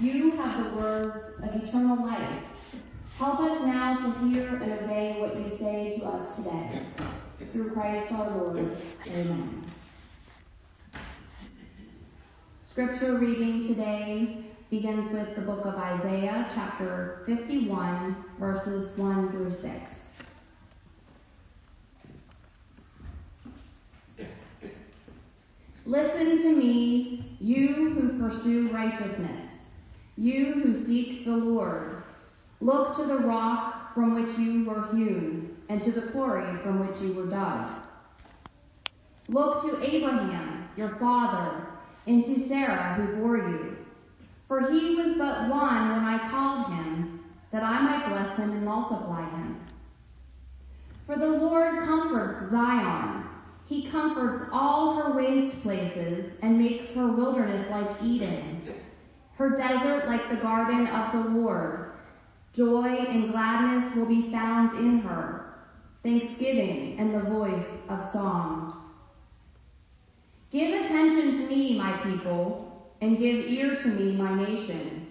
You have the words of eternal life. Help us now to hear and obey what you say to us today. Through Christ our Lord. Amen. Scripture reading today begins with the book of Isaiah, chapter 51, verses 1 through 6. Listen to me, you who pursue righteousness, you who seek the Lord. Look to the rock from which you were hewn, and to the quarry from which you were dug. Look to Abraham, your father, and to Sarah who bore you. For he was but one when I called him, that I might bless him and multiply him. For the Lord comforts Zion. He comforts all her waste places and makes her wilderness like Eden, her desert like the garden of the Lord. Joy and gladness will be found in her, thanksgiving and the voice of song. Give attention to me, my people, and give ear to me, my nation.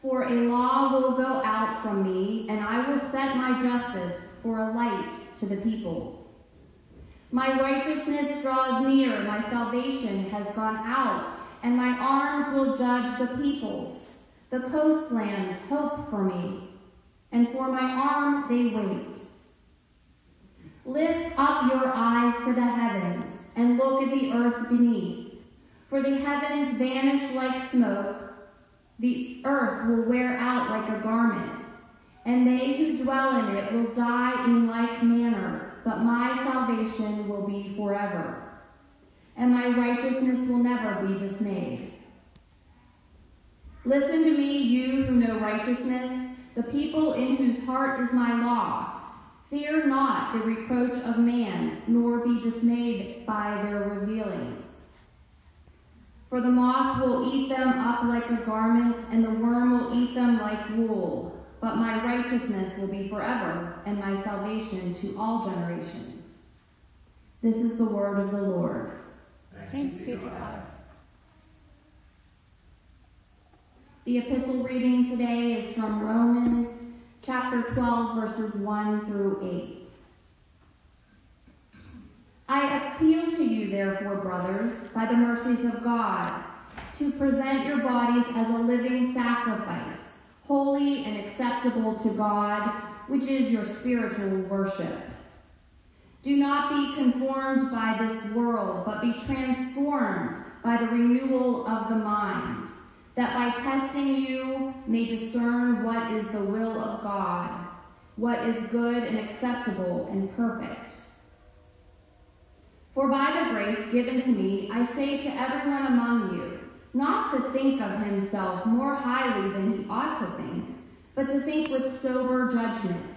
For a law will go out from me, and I will set my justice for a light to the peoples. My righteousness draws near, my salvation has gone out, and my arms will judge the peoples. The coastlands hope for me, and for my arm they wait. Lift up your eyes to the heavens, and look at the earth beneath. For the heavens vanish like smoke, the earth will wear out like a garment, and they who dwell in it will die in like manner, but my salvation will be forever, and my righteousness will never be dismayed. Listen to me, you who know righteousness, the people in whose heart is my law. Fear not the reproach of man, nor be dismayed by their revealings. For the moth will eat them up like a garment, and the worm will eat them like wool. But my righteousness will be forever, and my salvation to all generations. This is the word of the Lord. Thanks be to God. The epistle reading today is from Romans chapter 12, verses 1 through 8. I appeal to you, therefore, brothers, by the mercies of God, to present your bodies as a living sacrifice, holy and acceptable to God, which is your spiritual worship. Do not be conformed by this world, but be transformed by the renewal of the mind, that by testing you may discern what is the will of God, what is good and acceptable and perfect. For by the grace given to me, I say to everyone among you, not to think of himself more highly than he ought to think, but to think with sober judgment,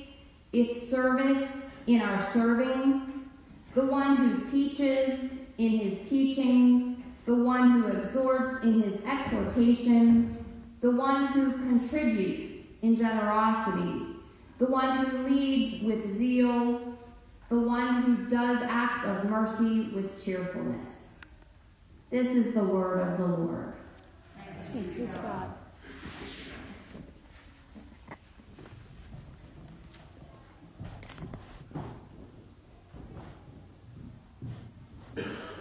if service in our serving, the one who teaches in his teaching, the one who exhorts in his exhortation, the one who contributes in generosity, the one who leads with zeal, the one who does acts of mercy with cheerfulness. This is the word of the Lord. Thanks be to God.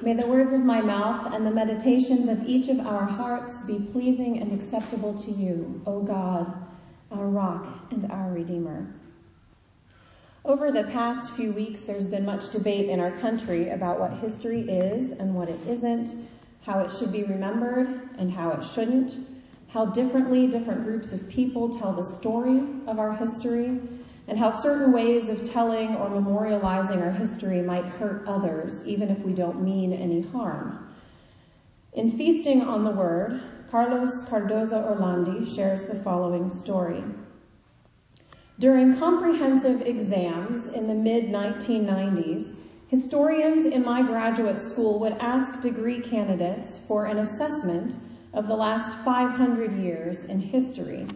May the words of my mouth and the meditations of each of our hearts be pleasing and acceptable to you, O God, our rock and our redeemer. Over the past few weeks, there's been much debate in our country about what history is and what it isn't, how it should be remembered and how it shouldn't, how differently different groups of people tell the story of our history, and how certain ways of telling or memorializing our history might hurt others, even if we don't mean any harm. In feasting on the word, Carlos Cardoza Orlandi shares the following story. During comprehensive exams in the mid 1990s, historians in my graduate school would ask degree candidates for an assessment of the last 500 years in history,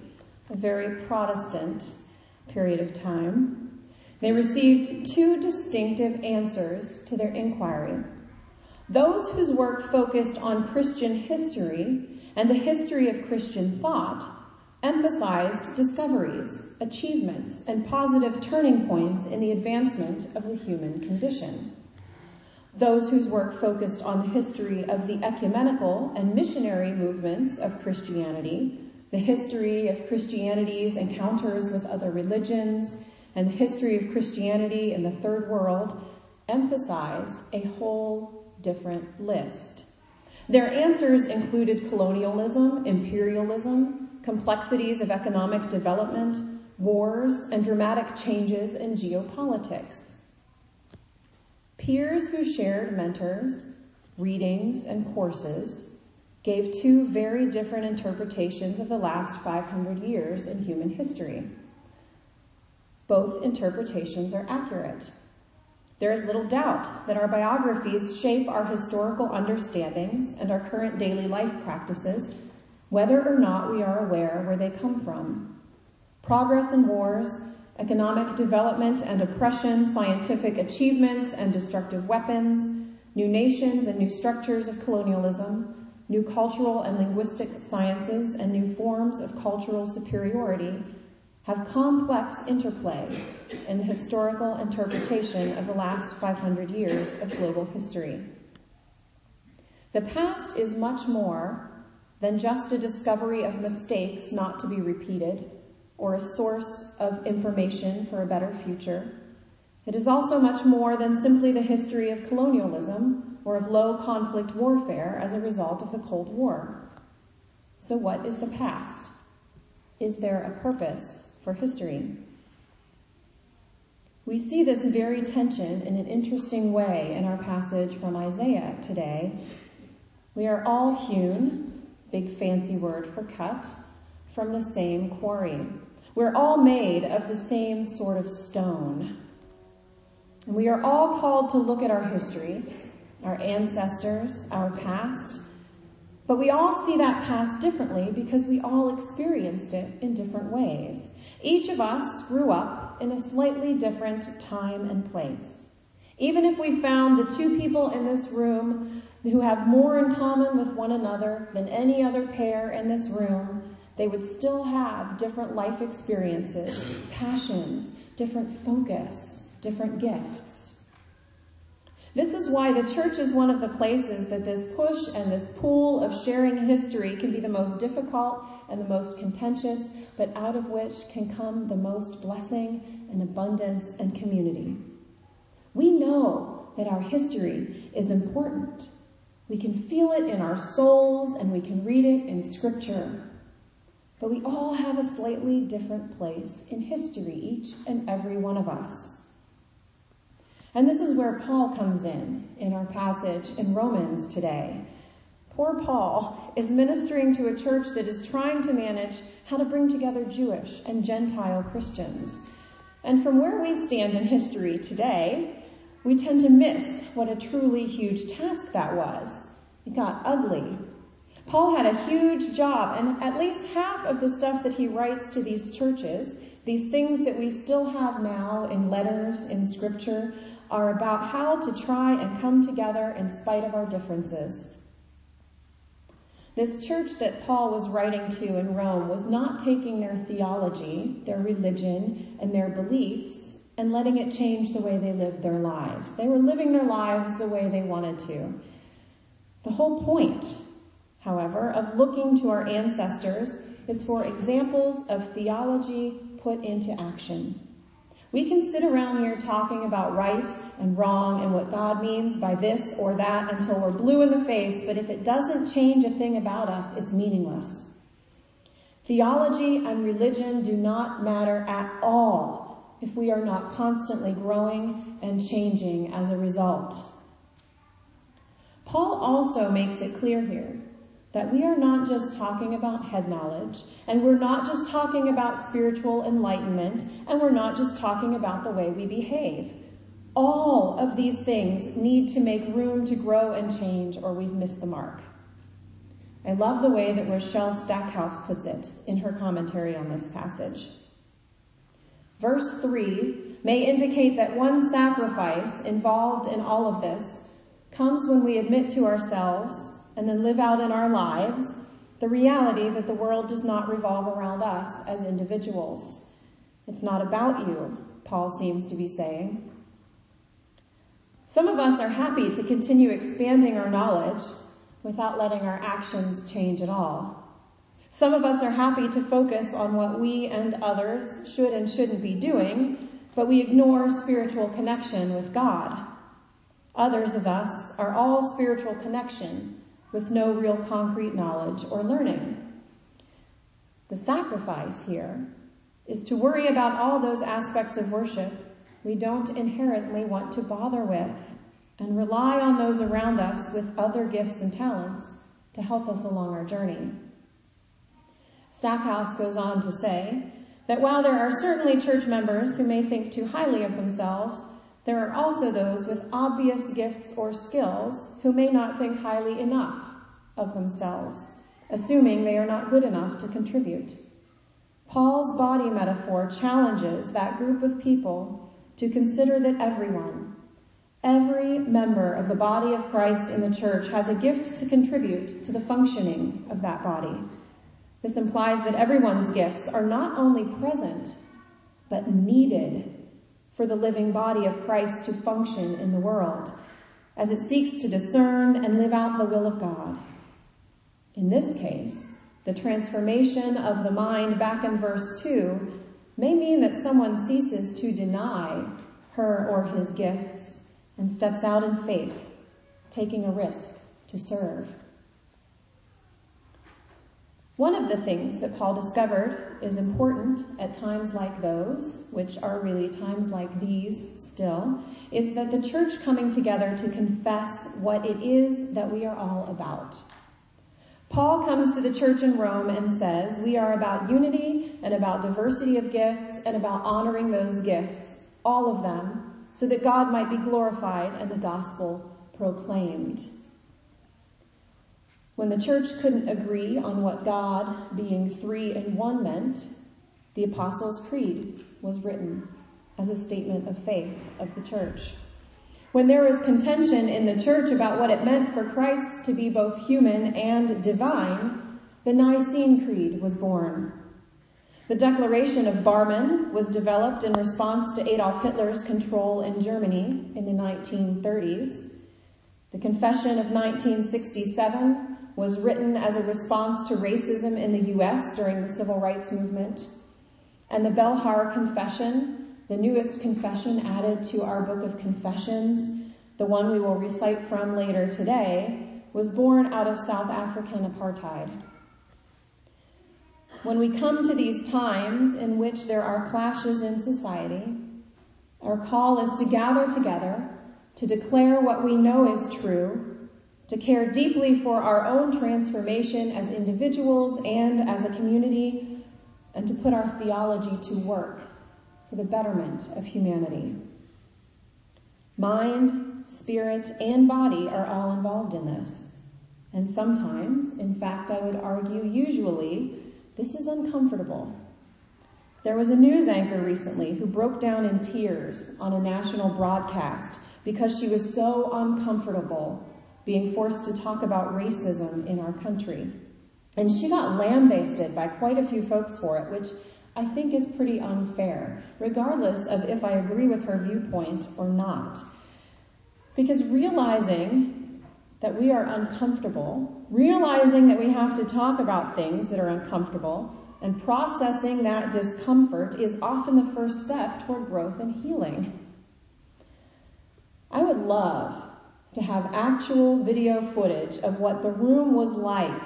a very Protestant period of time. They received two distinctive answers to their inquiry. Those whose work focused on Christian history and the history of Christian thought emphasized discoveries, achievements, and positive turning points in the advancement of the human condition. Those whose work focused on the history of the ecumenical and missionary movements of Christianity, the history of Christianity's encounters with other religions, and the history of Christianity in the third world emphasized a whole different list. Their answers included colonialism, imperialism, complexities of economic development, wars, and dramatic changes in geopolitics. Peers who shared mentors, readings, and courses gave two very different interpretations of the last 500 years in human history. Both interpretations are accurate. There is little doubt that our biographies shape our historical understandings and our current daily life practices, whether or not we are aware where they come from. Progress in wars, economic development and oppression, scientific achievements and destructive weapons, new nations and new structures of colonialism, new cultural and linguistic sciences and new forms of cultural superiority have complex interplay in the historical interpretation of the last 500 years of global history. The past is much more than just a discovery of mistakes not to be repeated or a source of information for a better future. It is also much more than simply the history of colonialism or of low conflict warfare as a result of the Cold War. So what is the past? Is there a purpose for history. We see this very tension in an interesting way in our passage from Isaiah today. We are all hewn, big fancy word for cut, from the same quarry. We're all made of the same sort of stone. And we are all called to look at our history, our ancestors, our past, but we all see that past differently because we all experienced it in different ways. Each of us grew up in a slightly different time and place. Even if we found the two people in this room who have more in common with one another than any other pair in this room, they would still have different life experiences, passions, different focus, different gifts. This is why the church is one of the places that this push and this pull of sharing history can be the most difficult and the most contentious, but out of which can come the most blessing and abundance and community. We know that our history is important. We can feel it in our souls and we can read it in scripture. But we all have a slightly different place in history, each and every one of us. And this is where Paul comes in, in our passage in Romans today. Poor Paul is ministering to a church that is trying to manage how to bring together Jewish and Gentile Christians. And from where we stand in history today, we tend to miss what a truly huge task that was. It got ugly. Paul had a huge job, and at least half of the stuff that he writes to these churches, these things that we still have now in letters, in scripture, are about how to try and come together in spite of our differences. This church that Paul was writing to in Rome was not taking their theology, their religion, and their beliefs and letting it change the way they lived their lives. They were living their lives the way they wanted to. The whole point, however, of looking to our ancestors is for examples of theology put into action. We can sit around here talking about right and wrong and what God means by this or that until we're blue in the face, but if it doesn't change a thing about us, it's meaningless. Theology and religion do not matter at all if we are not constantly growing and changing as a result. Paul also makes it clear here that we are not just talking about head knowledge, and we're not just talking about spiritual enlightenment, and we're not just talking about the way we behave. All of these things need to make room to grow and change, or we've missed the mark. I love the way that Rochelle Stackhouse puts it in her commentary on this passage. Verse 3 may indicate that one sacrifice involved in all of this comes when we admit to ourselves and then live out in our lives the reality that the world does not revolve around us as individuals. It's not about you, Paul seems to be saying. Some of us are happy to continue expanding our knowledge without letting our actions change at all. Some of us are happy to focus on what we and others should and shouldn't be doing, but we ignore spiritual connection with God. Others of us are all spiritual connection with no real concrete knowledge or learning. The sacrifice here is to worry about all those aspects of worship we don't inherently want to bother with and rely on those around us with other gifts and talents to help us along our journey. Stackhouse goes on to say that while there are certainly church members who may think too highly of themselves, there are also those with obvious gifts or skills who may not think highly enough of themselves, assuming they are not good enough to contribute. Paul's body metaphor challenges that group of people to consider that everyone, every member of the body of Christ in the church has a gift to contribute to the functioning of that body. This implies that everyone's gifts are not only present, but needed for the living body of Christ to function in the world as it seeks to discern and live out the will of God. In this case, the transformation of the mind back in verse 2 may mean that someone ceases to deny her or his gifts and steps out in faith, taking a risk to serve. One of the things that Paul discovered is important at times like those, which are really times like these still, is that the church coming together to confess what it is that we are all about. Paul comes to the church in Rome and says, We are about unity and about diversity of gifts and about honoring those gifts, all of them, so that God might be glorified and the gospel proclaimed. When the church couldn't agree on what God being three in one meant, the Apostles' Creed was written as a statement of faith of the church. When there was contention in the church about what it meant for Christ to be both human and divine, the Nicene Creed was born. The Declaration of Barmen was developed in response to Adolf Hitler's control in Germany in the 1930s. The Confession of 1967 was written as a response to racism in the U.S. during the Civil Rights Movement. And the Belhar Confession the newest confession added to our book of confessions, the one we will recite from later today, was born out of South African apartheid. When we come to these times in which there are clashes in society, our call is to gather together, to declare what we know is true, to care deeply for our own transformation as individuals and as a community, and to put our theology to work for the betterment of humanity. Mind, spirit, and body are all involved in this. And sometimes, in fact, I would argue usually, this is uncomfortable. There was a news anchor recently who broke down in tears on a national broadcast because she was so uncomfortable being forced to talk about racism in our country. And she got lambasted by quite a few folks for it, which I think is pretty unfair, regardless of if I agree with her viewpoint or not. Because realizing that we are uncomfortable, realizing that we have to talk about things that are uncomfortable, and processing that discomfort is often the first step toward growth and healing. I would love to have actual video footage of what the room was like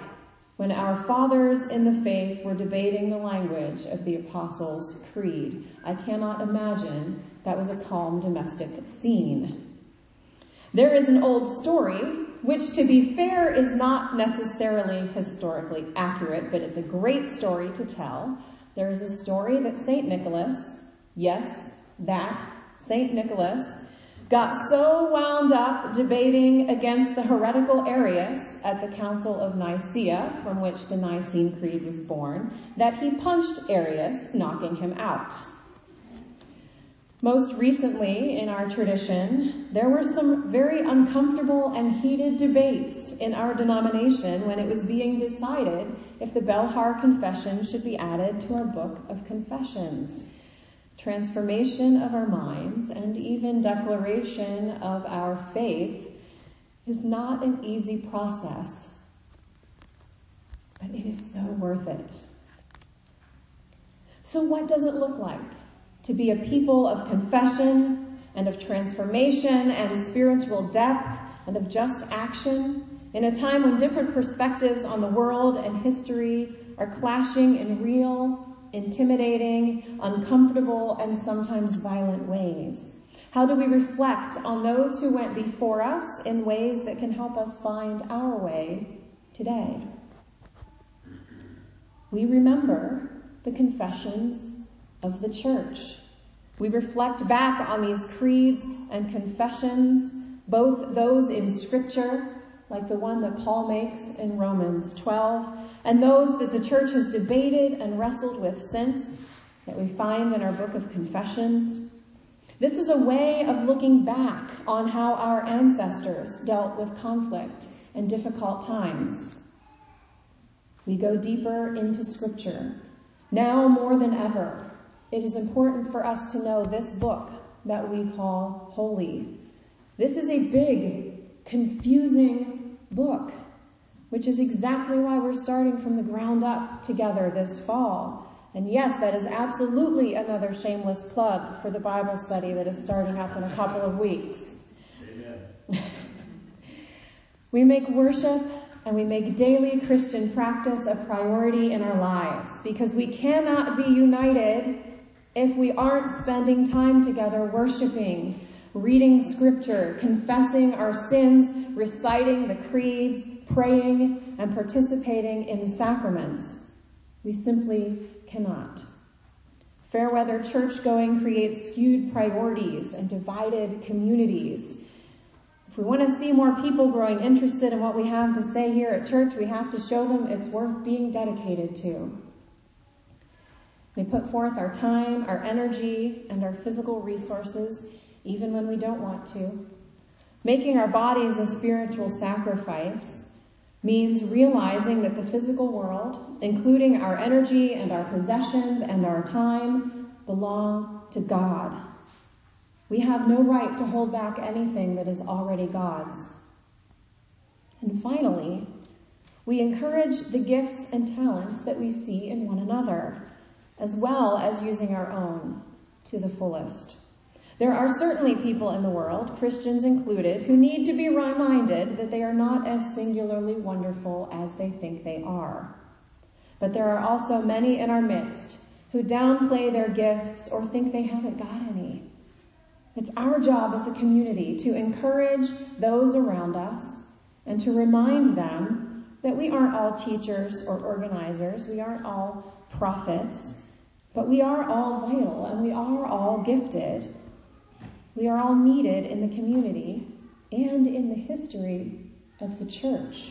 when our fathers in the faith were debating the language of the Apostles' Creed. I cannot imagine that was a calm domestic scene. There is an old story which to be fair is not necessarily historically accurate, but it's a great story to tell. There's a story that St. Nicholas, yes, that St. Nicholas, got so wound up debating against the heretical Arius at the Council of Nicaea, from which the Nicene Creed was born, that he punched Arius, knocking him out. Most recently in our tradition, there were some very uncomfortable and heated debates in our denomination when it was being decided if the Belhar Confession should be added to our Book of Confessions. Transformation of our minds and even declaration of our faith is not an easy process, but it is so worth it. So what does it look like? to be a people of confession and of transformation and spiritual depth and of just action in a time when different perspectives on the world and history are clashing in real, intimidating, uncomfortable, and sometimes violent ways. How do we reflect on those who went before us in ways that can help us find our way today? We remember the confessions of the church. We reflect back on these creeds and confessions, both those in scripture, like the one that Paul makes in Romans 12, and those that the church has debated and wrestled with since, that we find in our book of confessions. This is a way of looking back on how our ancestors dealt with conflict and difficult times. We go deeper into scripture, now more than ever, it is important for us to know this book that we call holy. This is a big, confusing book, which is exactly why we're starting from the ground up together this fall. And yes, that is absolutely another shameless plug for the Bible study that is starting up in a couple of weeks. Amen. we make worship and we make daily Christian practice a priority in our lives because we cannot be united if we aren't spending time together worshiping, reading scripture, confessing our sins, reciting the creeds, praying, and participating in the sacraments. We simply cannot. Fairweather church going creates skewed priorities and divided communities. If we want to see more people growing interested in what we have to say here at church, we have to show them it's worth being dedicated to. We put forth our time, our energy, and our physical resources, even when we don't want to. Making our bodies a spiritual sacrifice means realizing that the physical world, including our energy and our possessions and our time, belong to God. We have no right to hold back anything that is already God's. And finally, we encourage the gifts and talents that we see in one another as well as using our own to the fullest. There are certainly people in the world, Christians included, who need to be reminded that they are not as singularly wonderful as they think they are. But there are also many in our midst who downplay their gifts or think they haven't got any. It's our job as a community to encourage those around us and to remind them that we aren't all teachers or organizers. We aren't all prophets. But we are all vital and we are all gifted. We are all needed in the community and in the history of the church.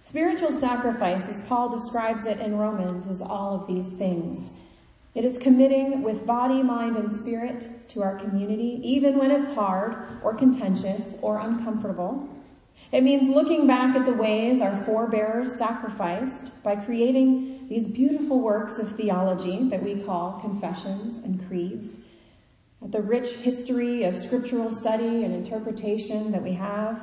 Spiritual sacrifice, as Paul describes it in Romans, is all of these things. It is committing with body, mind, and spirit to our community, even when it's hard or contentious or uncomfortable. It means looking back at the ways our forebears sacrificed by creating these beautiful works of theology that we call confessions and creeds, at the rich history of scriptural study and interpretation that we have.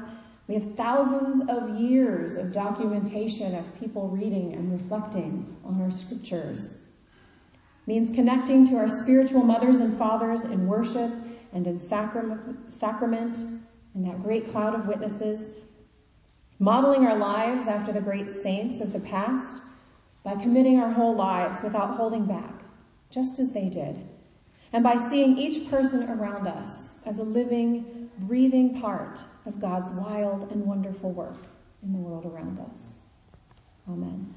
We have thousands of years of documentation of people reading and reflecting on our scriptures. It means connecting to our spiritual mothers and fathers in worship and in sacrament, sacrament in that great cloud of witnesses, modeling our lives after the great saints of the past, by committing our whole lives without holding back, just as they did, and by seeing each person around us as a living, breathing part of God's wild and wonderful work in the world around us. Amen.